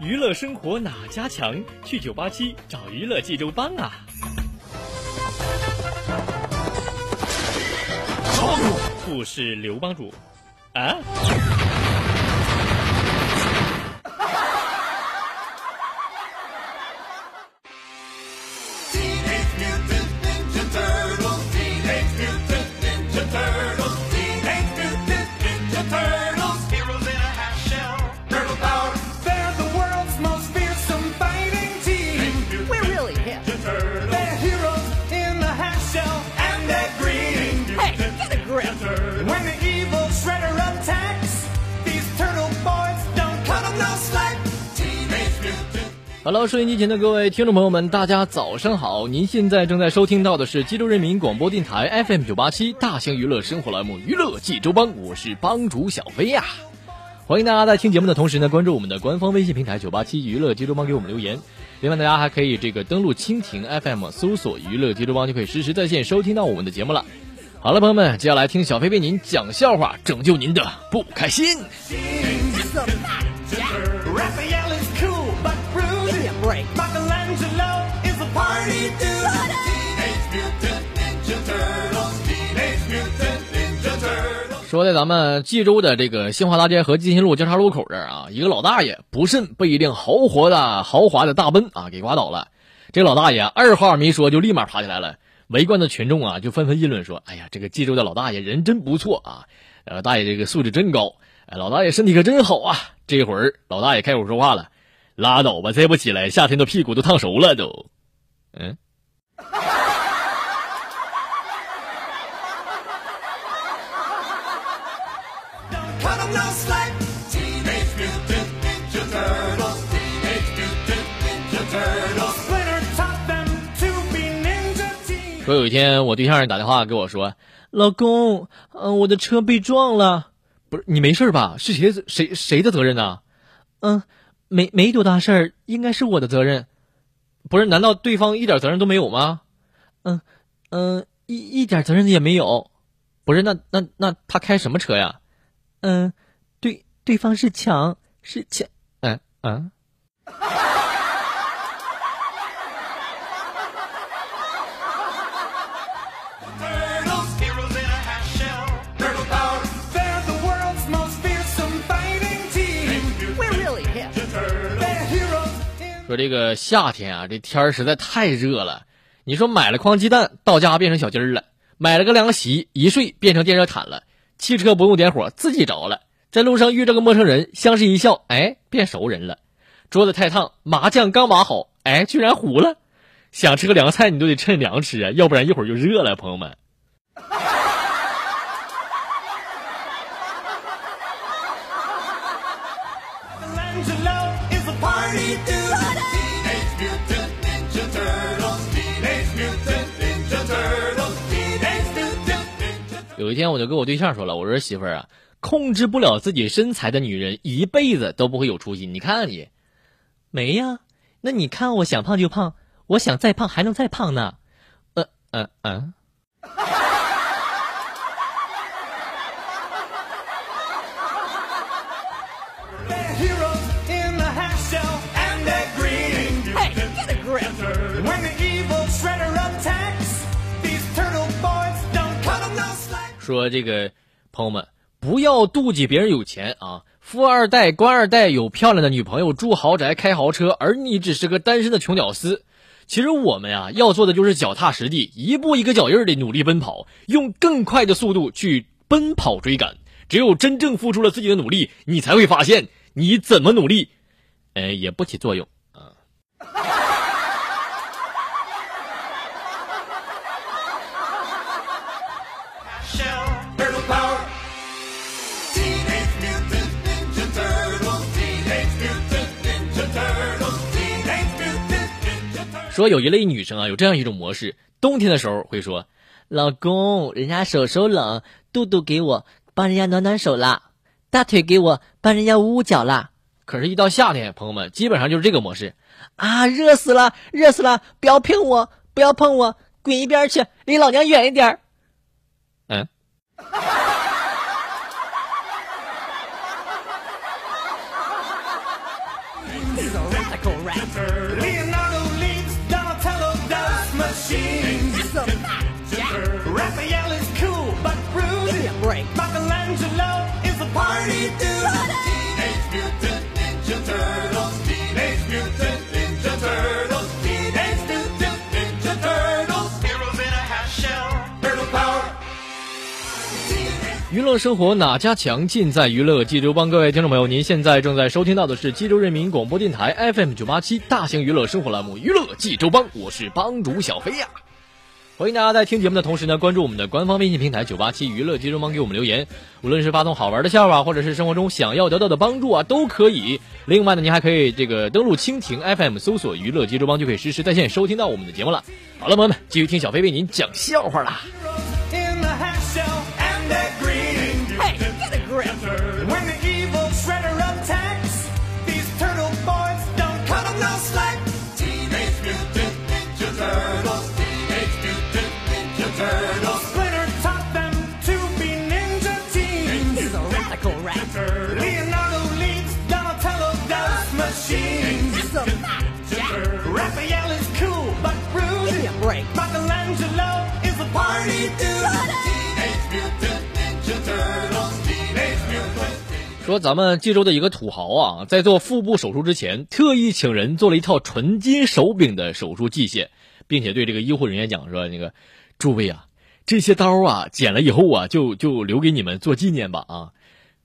娱乐生活哪家强？去九八七找娱乐济州帮啊！不是刘帮主啊。Hello，收音机前的各位听众朋友们，大家早上好！您现在正在收听到的是济州人民广播电台 FM 九八七大型娱乐生活栏目《娱乐济州帮》，我是帮主小飞呀。欢迎大家在听节目的同时呢，关注我们的官方微信平台九八七娱乐济州帮，给我们留言。另外，大家还可以这个登录蜻蜓 FM，搜索“娱乐济州帮”，就可以实时在线收听到我们的节目了。好了，朋友们，接下来听小飞为您讲笑话，拯救您的不开心。说在咱们济州的这个新华大街和金新路交叉路口这儿啊，一个老大爷不慎被一辆豪华的豪华的大奔啊给刮倒了。这老大爷二话没说就立马爬起来了。围观的群众啊就纷纷议论说：“哎呀，这个济州的老大爷人真不错啊，呃，大爷这个素质真高，哎，老大爷身体可真好啊。”这会儿老大爷开口说话了：“拉倒吧，再不起来，夏天的屁股都烫熟了都。”嗯。说有一天我对象打电话给我说：“老公，嗯，我的车被撞了。”不是你没事吧？是谁谁谁的责任呢？嗯，没没多大事儿，应该是我的责任。不是？难道对方一点责任都没有吗？嗯嗯，一一点责任也没有。不是？那那那他开什么车呀？嗯，对，对方是抢，是抢。嗯嗯。说这个夏天啊，这天儿实在太热了。你说买了筐鸡蛋，到家变成小鸡儿了；买了个凉席，一睡变成电热毯了。汽车不用点火，自己着了。在路上遇着个陌生人，相视一笑，哎，变熟人了。桌子太烫，麻将刚码好，哎，居然糊了。想吃个凉菜，你都得趁凉吃啊，要不然一会儿就热了，朋友们。有一天，我就跟我对象说了，我说媳妇儿啊，控制不了自己身材的女人，一辈子都不会有出息。你看你，没呀？那你看我想胖就胖，我想再胖还能再胖呢。呃呃呃。说这个朋友们不要妒忌别人有钱啊，富二代、官二代有漂亮的女朋友，住豪宅、开豪车，而你只是个单身的穷屌丝。其实我们呀要做的就是脚踏实地，一步一个脚印的努力奔跑，用更快的速度去奔跑追赶。只有真正付出了自己的努力，你才会发现你怎么努力，呃，也不起作用啊。说有一类女生啊，有这样一种模式：冬天的时候会说，老公，人家手手冷，肚肚给我帮人家暖暖手啦，大腿给我帮人家捂捂脚啦。可是，一到夏天，朋友们基本上就是这个模式啊，热死了，热死了，不要碰我，不要碰我，滚一边去，离老娘远一点。嗯。娱乐生活哪家强？尽在娱乐济州帮。各位听众朋友，您现在正在收听到的是济州人民广播电台 FM 九八七大型娱乐生活栏目《娱乐济州帮》，我是帮主小飞呀。欢迎大家在听节目的同时呢，关注我们的官方微信平台九八七娱乐济州帮，给我们留言。无论是发送好玩的笑话，或者是生活中想要得到的帮助啊，都可以。另外呢，您还可以这个登录蜻蜓 FM，搜索“娱乐济州帮”，就可以实时在线收听到我们的节目了。好了，朋友们，继续听小飞为您讲笑话啦。说咱们济州的一个土豪啊，在做腹部手术之前，特意请人做了一套纯金手柄的手术器械，并且对这个医护人员讲说：“那个诸位啊，这些刀啊，剪了以后啊，就就留给你们做纪念吧啊。”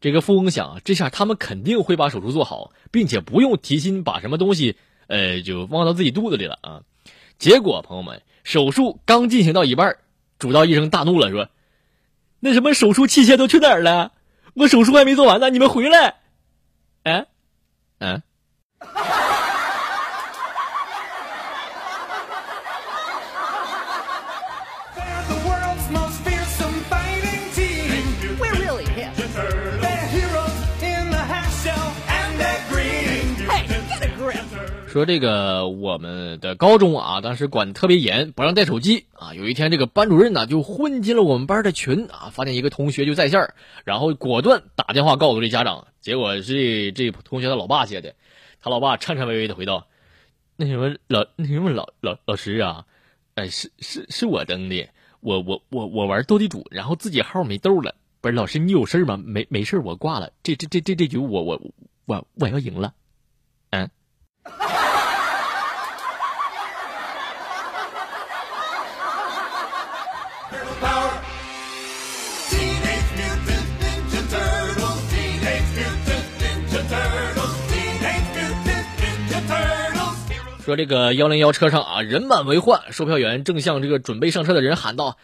这个富翁想，这下他们肯定会把手术做好，并且不用提心把什么东西呃就忘到自己肚子里了啊。结果朋友们，手术刚进行到一半，主刀医生大怒了，说：“那什么手术器械都去哪儿了？”我手术还没做完呢，你们回来。哎，嗯。说这个我们的高中啊，当时管特别严，不让带手机啊。有一天，这个班主任呢就混进了我们班的群啊，发现一个同学就在线儿然后果断打电话告诉这家长。结果是这同学的老爸接的，他老爸颤颤巍巍的回道：“那什么老那什么老老老师啊，哎是是是我登的，我我我我玩斗地主，然后自己号没豆了。不是老师你有事吗？没没事我挂了。这这这这这局我我我我要赢了，说这个幺零幺车上啊，人满为患，售票员正向这个准备上车的人喊道：“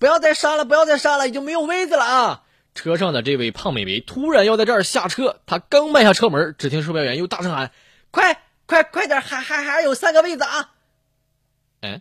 不要再杀了，不要再杀了，已经没有位子了啊！”车上的这位胖美眉突然要在这儿下车，她刚迈下车门，只听售票员又大声喊：“快快快点，还还还有三个位子啊！”哎。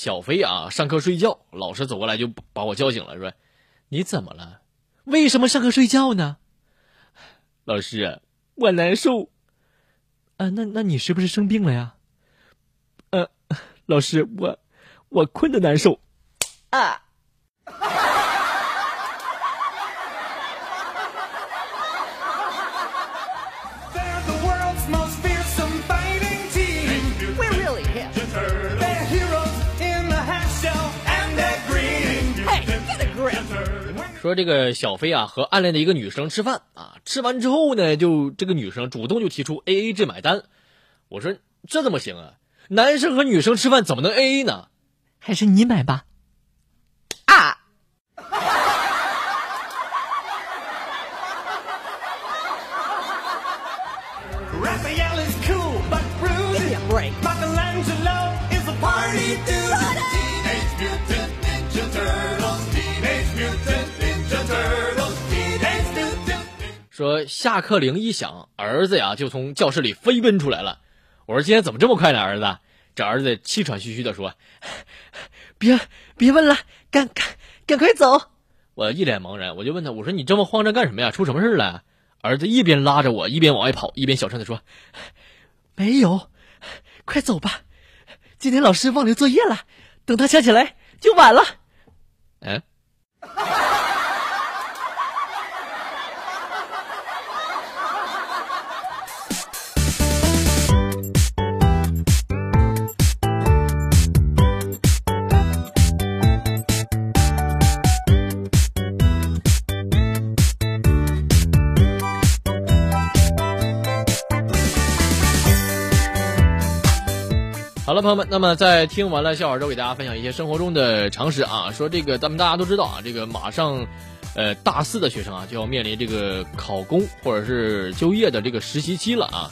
小飞啊，上课睡觉，老师走过来就把我叫醒了，说：“你怎么了？为什么上课睡觉呢？”老师，我难受。啊，那那你是不是生病了呀？呃，老师，我我困的难受。啊。说这个小飞啊和暗恋的一个女生吃饭啊，吃完之后呢，就这个女生主动就提出 A A 制买单。我说这怎么行啊？男生和女生吃饭怎么能 A A 呢？还是你买吧。说下课铃一响，儿子呀就从教室里飞奔出来了。我说今天怎么这么快呢，儿子？这儿子气喘吁吁的说：“别别问了，赶赶赶快走！”我一脸茫然，我就问他：“我说你这么慌张干什么呀？出什么事了？”儿子一边拉着我，一边往外跑，一边小声的说：“没有，快走吧，今天老师忘留作业了，等他想起来就晚了。”哎。朋友们，那么在听完了笑话之后，给大家分享一些生活中的常识啊。说这个，咱们大家都知道啊，这个马上，呃，大四的学生啊，就要面临这个考公或者是就业的这个实习期了啊。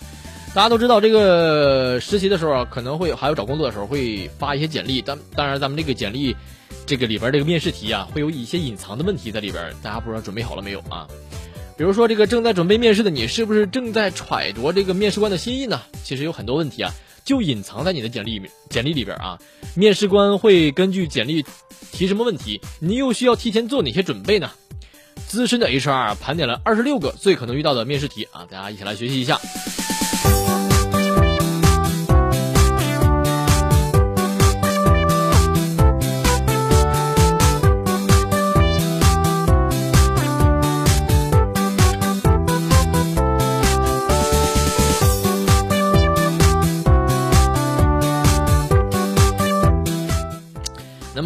大家都知道，这个实习的时候啊，可能会还有找工作的时候会发一些简历，但当然咱们这个简历这个里边这个面试题啊，会有一些隐藏的问题在里边，大家不知道准备好了没有啊？比如说，这个正在准备面试的你，是不是正在揣度这个面试官的心意呢？其实有很多问题啊。就隐藏在你的简历简历里边啊，面试官会根据简历提什么问题，你又需要提前做哪些准备呢？资深的 HR 盘点了二十六个最可能遇到的面试题啊，大家一起来学习一下。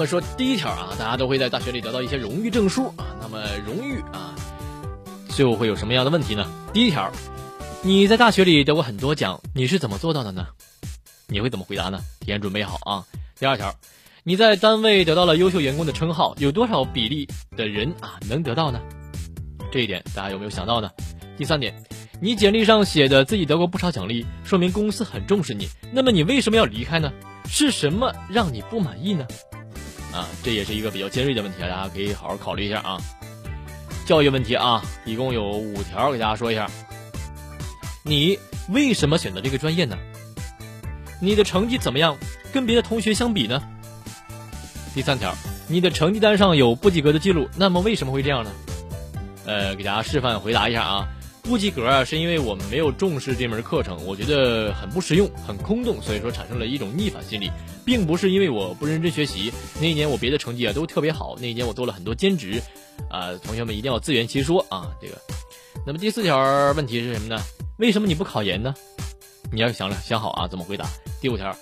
说第一条啊，大家都会在大学里得到一些荣誉证书啊。那么荣誉啊，就会有什么样的问题呢？第一条，你在大学里得过很多奖，你是怎么做到的呢？你会怎么回答呢？提前准备好啊。第二条，你在单位得到了优秀员工的称号，有多少比例的人啊能得到呢？这一点大家有没有想到呢？第三点，你简历上写的自己得过不少奖励，说明公司很重视你。那么你为什么要离开呢？是什么让你不满意呢？啊，这也是一个比较尖锐的问题啊，大家可以好好考虑一下啊。教育问题啊，一共有五条，给大家说一下。你为什么选择这个专业呢？你的成绩怎么样？跟别的同学相比呢？第三条，你的成绩单上有不及格的记录，那么为什么会这样呢？呃，给大家示范回答一下啊。不及格啊，是因为我们没有重视这门课程，我觉得很不实用，很空洞，所以说产生了一种逆反心理，并不是因为我不认真学习。那一年我别的成绩啊都特别好，那一年我做了很多兼职，啊，同学们一定要自圆其说啊，这个。那么第四条问题是什么呢？为什么你不考研呢？你要想想好啊，怎么回答。第五条，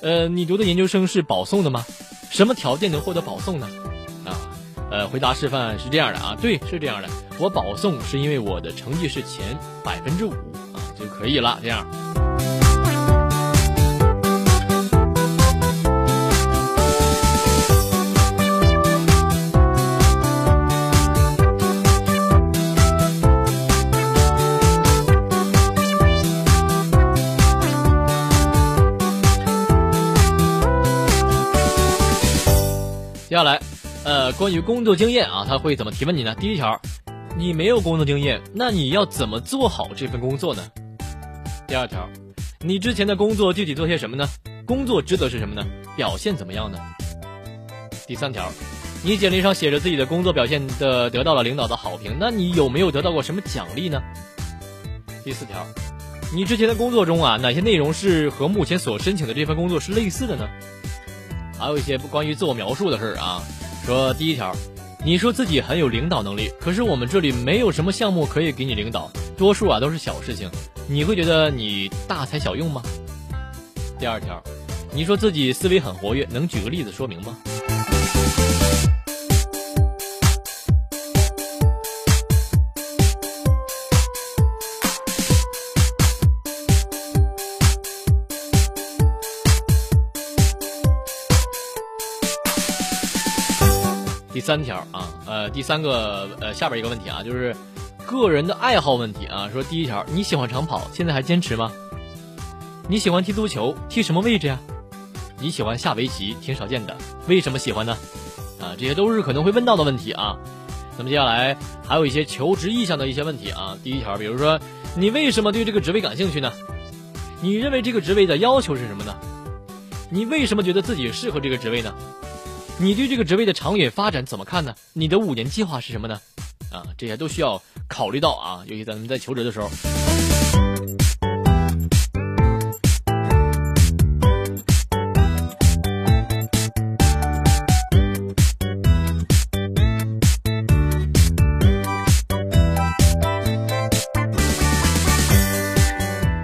呃，你读的研究生是保送的吗？什么条件能获得保送呢？呃，回答示范是这样的啊，对，是这样的。我保送是因为我的成绩是前百分之五啊就可以了，这样。接下来。呃，关于工作经验啊，他会怎么提问你呢？第一条，你没有工作经验，那你要怎么做好这份工作呢？第二条，你之前的工作具体做些什么呢？工作职责是什么呢？表现怎么样呢？第三条，你简历上写着自己的工作表现的得到了领导的好评，那你有没有得到过什么奖励呢？第四条，你之前的工作中啊，哪些内容是和目前所申请的这份工作是类似的呢？还有一些不关于自我描述的事儿啊。说第一条，你说自己很有领导能力，可是我们这里没有什么项目可以给你领导，多数啊都是小事情，你会觉得你大材小用吗？第二条，你说自己思维很活跃，能举个例子说明吗？第三条啊，呃，第三个呃，下边一个问题啊，就是个人的爱好问题啊。说第一条，你喜欢长跑，现在还坚持吗？你喜欢踢足球，踢什么位置呀？你喜欢下围棋，挺少见的，为什么喜欢呢？啊，这些都是可能会问到的问题啊。那么接下来还有一些求职意向的一些问题啊。第一条，比如说你为什么对这个职位感兴趣呢？你认为这个职位的要求是什么呢？你为什么觉得自己适合这个职位呢？你对这个职位的长远发展怎么看呢？你的五年计划是什么呢？啊，这些都需要考虑到啊，尤其咱们在求职的时候。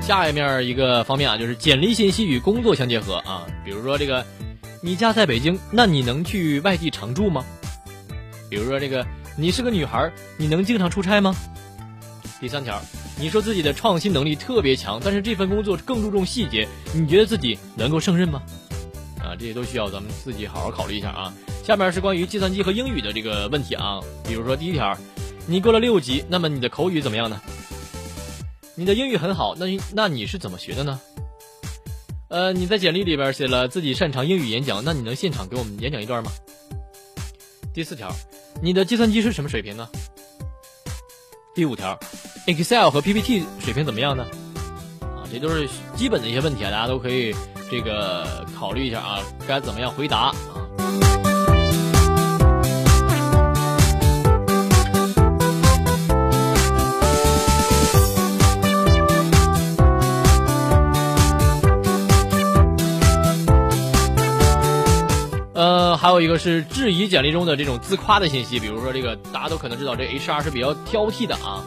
下面一个方面啊，就是简历信息与工作相结合啊。比如说这个，你家在北京，那你能去外地常住吗？比如说这个，你是个女孩，你能经常出差吗？第三条，你说自己的创新能力特别强，但是这份工作更注重细节，你觉得自己能够胜任吗？啊，这些都需要咱们自己好好考虑一下啊。下面是关于计算机和英语的这个问题啊。比如说第一条，你过了六级，那么你的口语怎么样呢？你的英语很好，那那你是怎么学的呢？呃，你在简历里边写了自己擅长英语演讲，那你能现场给我们演讲一段吗？第四条，你的计算机是什么水平呢？第五条，Excel 和 PPT 水平怎么样呢？啊，这都是基本的一些问题啊，大家都可以这个考虑一下啊，该怎么样回答啊？还有一个是质疑简历中的这种自夸的信息，比如说这个大家都可能知道，这 HR 是比较挑剔的啊。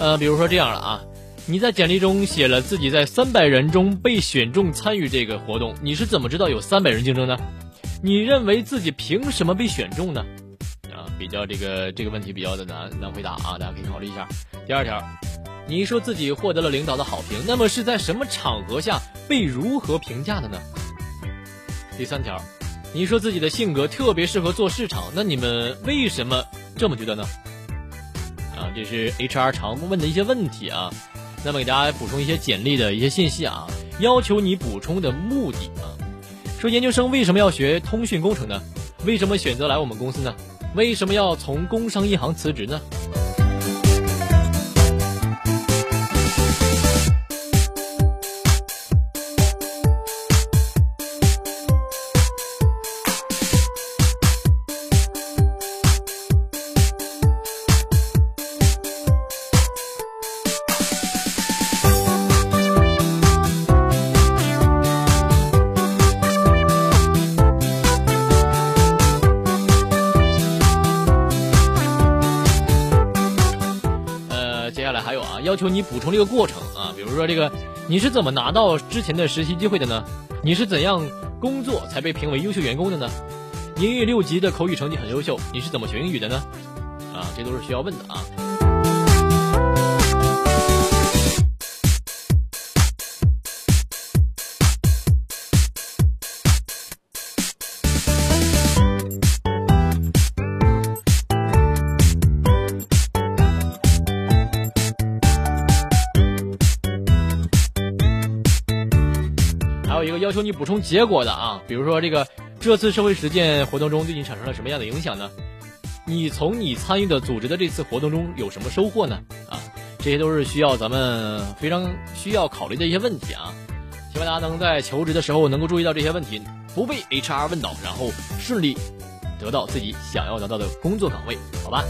呃，比如说这样了啊，你在简历中写了自己在三百人中被选中参与这个活动，你是怎么知道有三百人竞争呢？你认为自己凭什么被选中呢？啊，比较这个这个问题比较的难难回答啊，大家可以考虑一下。第二条，你说自己获得了领导的好评，那么是在什么场合下被如何评价的呢？第三条。你说自己的性格特别适合做市场，那你们为什么这么觉得呢？啊，这是 HR 常问的一些问题啊。那么给大家补充一些简历的一些信息啊，要求你补充的目的啊，说研究生为什么要学通讯工程呢？为什么选择来我们公司呢？为什么要从工商银行辞职呢？你补充这个过程啊，比如说这个，你是怎么拿到之前的实习机会的呢？你是怎样工作才被评为优秀员工的呢？英语六级的口语成绩很优秀，你是怎么学英语的呢？啊，这都是需要问的啊。要求你补充结果的啊，比如说这个这次社会实践活动中对你产生了什么样的影响呢？你从你参与的组织的这次活动中有什么收获呢？啊，这些都是需要咱们非常需要考虑的一些问题啊。希望大家能在求职的时候能够注意到这些问题，不被 HR 问到，然后顺利得到自己想要得到的工作岗位，好吧？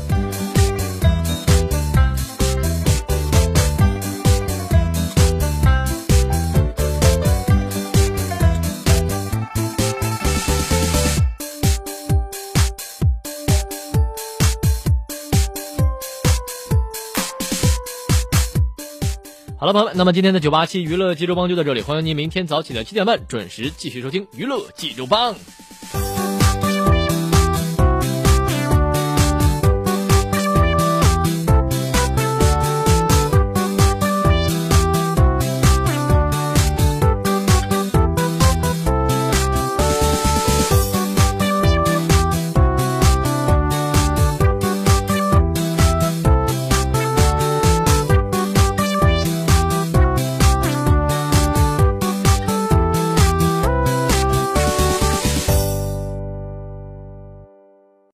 好了，朋友们，那么今天的九八七娱乐济州帮就到这里，欢迎您明天早起的七点半准时继续收听娱乐济州帮。